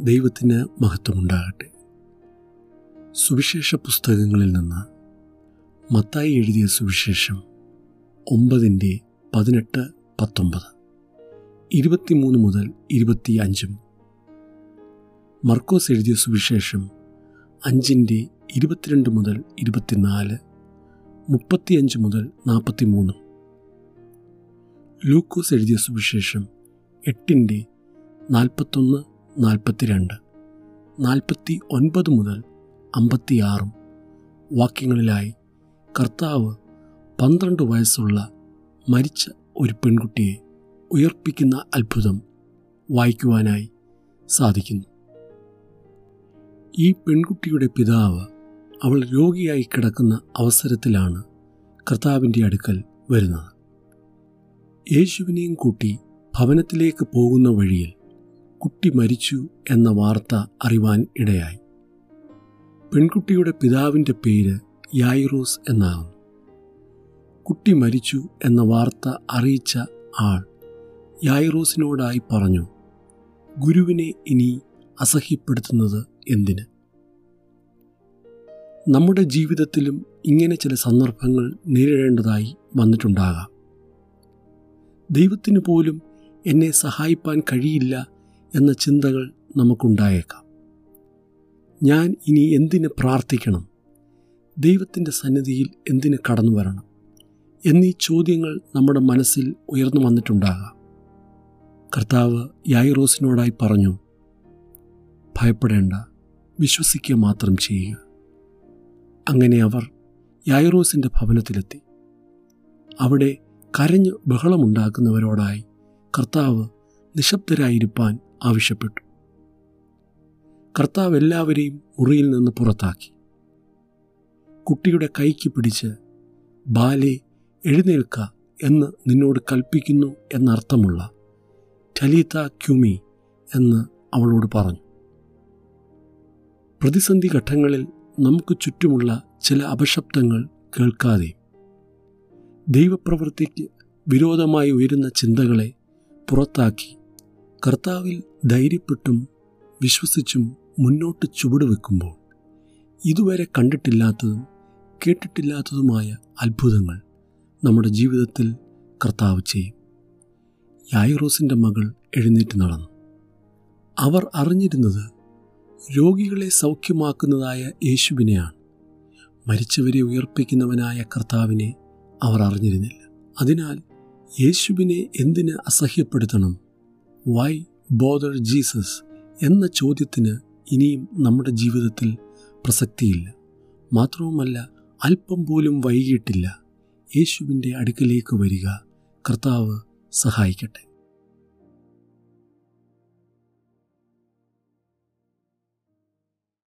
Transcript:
ദൈവത്തിന് മഹത്വമുണ്ടാകട്ടെ. സുവിശേഷ പുസ്തകങ്ങളിൽ നിന്ന് മത്തായി എഴുതിയ സുവിശേഷം ഒമ്പതിന്റെ പതിനെട്ട് പത്തൊമ്പത്. ഇരുപത്തിമൂന്ന് മുതൽ ഇരുപത്തി അഞ്ചും മർക്കോസ് എഴുതിയ സുവിശേഷം അഞ്ചിന്റെ ഇരുപത്തിരണ്ട് മുതൽ ഇരുപത്തിനാല് മുപ്പത്തിയഞ്ച് മുതൽ നാൽപ്പത്തിമൂന്നും ലൂക്കോസ് എഴുതിയ സുവിശേഷം എട്ടിന്റെ നാൽപ്പത്തൊന്ന് നാൽപ്പത്തിരണ്ട് നാൽപ്പത്തി ഒൻപത് മുതൽ അമ്പത്തിയാറും വാക്യങ്ങളിലായി കർത്താവ് പന്ത്രണ്ട് വയസ്സുള്ള മരിച്ച ഒരു പെൺകുട്ടിയെ ഉയർപ്പിക്കുന്ന അത്ഭുതം വായിക്കുവാനായി സാധിക്കുന്നു. ഈ പെൺകുട്ടിയുടെ പിതാവ് അവൾ രോഗിയായി കിടക്കുന്ന അവസരത്തിലാണ് കർത്താവിന്റെ അടുക്കൽ വരുന്നത്. യേശുവിനെയും കൂട്ടി ഭവനത്തിലേക്ക് പോകുന്ന വഴിയിൽ കുട്ടി മരിച്ചു എന്ന വാർത്ത അറിവാൻ ഇടയായി. പെൺകുട്ടിയുടെ പിതാവിന്റെ പേര് യായിറോസ് എന്നാകുന്നു. കുട്ടി മരിച്ചു എന്ന വാർത്ത അറിയിച്ച ആൾ യായിറോസിനോടായി പറഞ്ഞു ഗുരുവിനെ ഇനി അസഹ്യപ്പെടുത്തുന്നത് എന്തിന്? നമ്മുടെ ജീവിതത്തിലും ഇങ്ങനെ ചില സന്ദർഭങ്ങൾ നേരിടേണ്ടതായി വന്നിട്ടുണ്ടാകാം. ദൈവത്തിന് പോലും എന്നെ സഹായിപ്പാൻ കഴിയില്ല എന്ന ചിന്തകൾ നമുക്കുണ്ടായേക്കാം. ഞാൻ ഇനി എന്തിന് പ്രാർത്ഥിക്കണം? ദൈവത്തിന്റെ സന്നിധിയിൽ എന്തിന് കടന്നു വരണം? എന്നീ ചോദ്യങ്ങൾ നമ്മുടെ മനസ്സിൽ ഉയർന്നു വന്നിട്ടുണ്ടാകാം. കർത്താവ് യായിറോസിനോടായി പറഞ്ഞു ഭയപ്പെടേണ്ട വിശ്വസിക്കുക മാത്രം ചെയ്യുക. അങ്ങനെ അവർ യായിറോസിന്റെ ഭവനത്തിലെത്തി. അവിടെ കരഞ്ഞ് ബഹളമുണ്ടാക്കുന്നവരോടായി കർത്താവ് നിശബ്ദരായിരിക്കാൻ ആവശ്യപ്പെട്ടു. കർത്താവ് എല്ലാവരെയും മുറിയിൽ നിന്ന് പുറത്താക്കി. കുട്ടിയുടെ കൈക്ക് പിടിച്ച് ബാലെ എഴുന്നേൽക്ക എന്ന് നിന്നോട് കൽപ്പിക്കുന്നു എന്നർത്ഥമുള്ള ടലീത ക്യുമി എന്ന് അവളോട് പറഞ്ഞു. പ്രതിസന്ധി ഘട്ടങ്ങളിൽ നമുക്ക് ചുറ്റുമുള്ള ചില അപശബ്ദങ്ങൾ കേൾക്കാതെ ദൈവപ്രവൃത്തിക്ക് വിരോധമായി ഉയരുന്ന ചിന്തകളെ പുറത്താക്കി കർത്താവിൽ ധൈര്യപ്പെട്ടും വിശ്വസിച്ചും മുന്നോട്ട് ചുവടുവെക്കുമ്പോൾ ഇതുവരെ കണ്ടിട്ടില്ലാത്തതും കേട്ടിട്ടില്ലാത്തതുമായ അത്ഭുതങ്ങൾ നമ്മുടെ ജീവിതത്തിൽ കർത്താവ് ചെയ്യും. യായിറോസിന്റെ മകൾ എഴുന്നേറ്റ് നടന്നു. അവർ അറിഞ്ഞിരുന്നത് രോഗികളെ സൗഖ്യമാക്കുന്നതായ യേശുവിനെയാണ്. മരിച്ചവരെ ഉയർപ്പിക്കുന്നവനായ കർത്താവിനെ അവർ അറിഞ്ഞിരുന്നില്ല. അതിനാൽ യേശുവിനെ എന്തിന് അസഹ്യപ്പെടുത്തണം? വൈ ബോദർ ജീസസ് എന്ന ചോദ്യത്തിന് ഇനിയും നമ്മുടെ ജീവിതത്തിൽ പ്രസക്തിയില്ല. മാത്രവുമല്ല അല്പം പോലും വൈകിട്ടില്ല യേശുവിന്റെ അടുക്കലേക്ക് വരിക കർത്താവ് സഹായിക്കട്ടെ.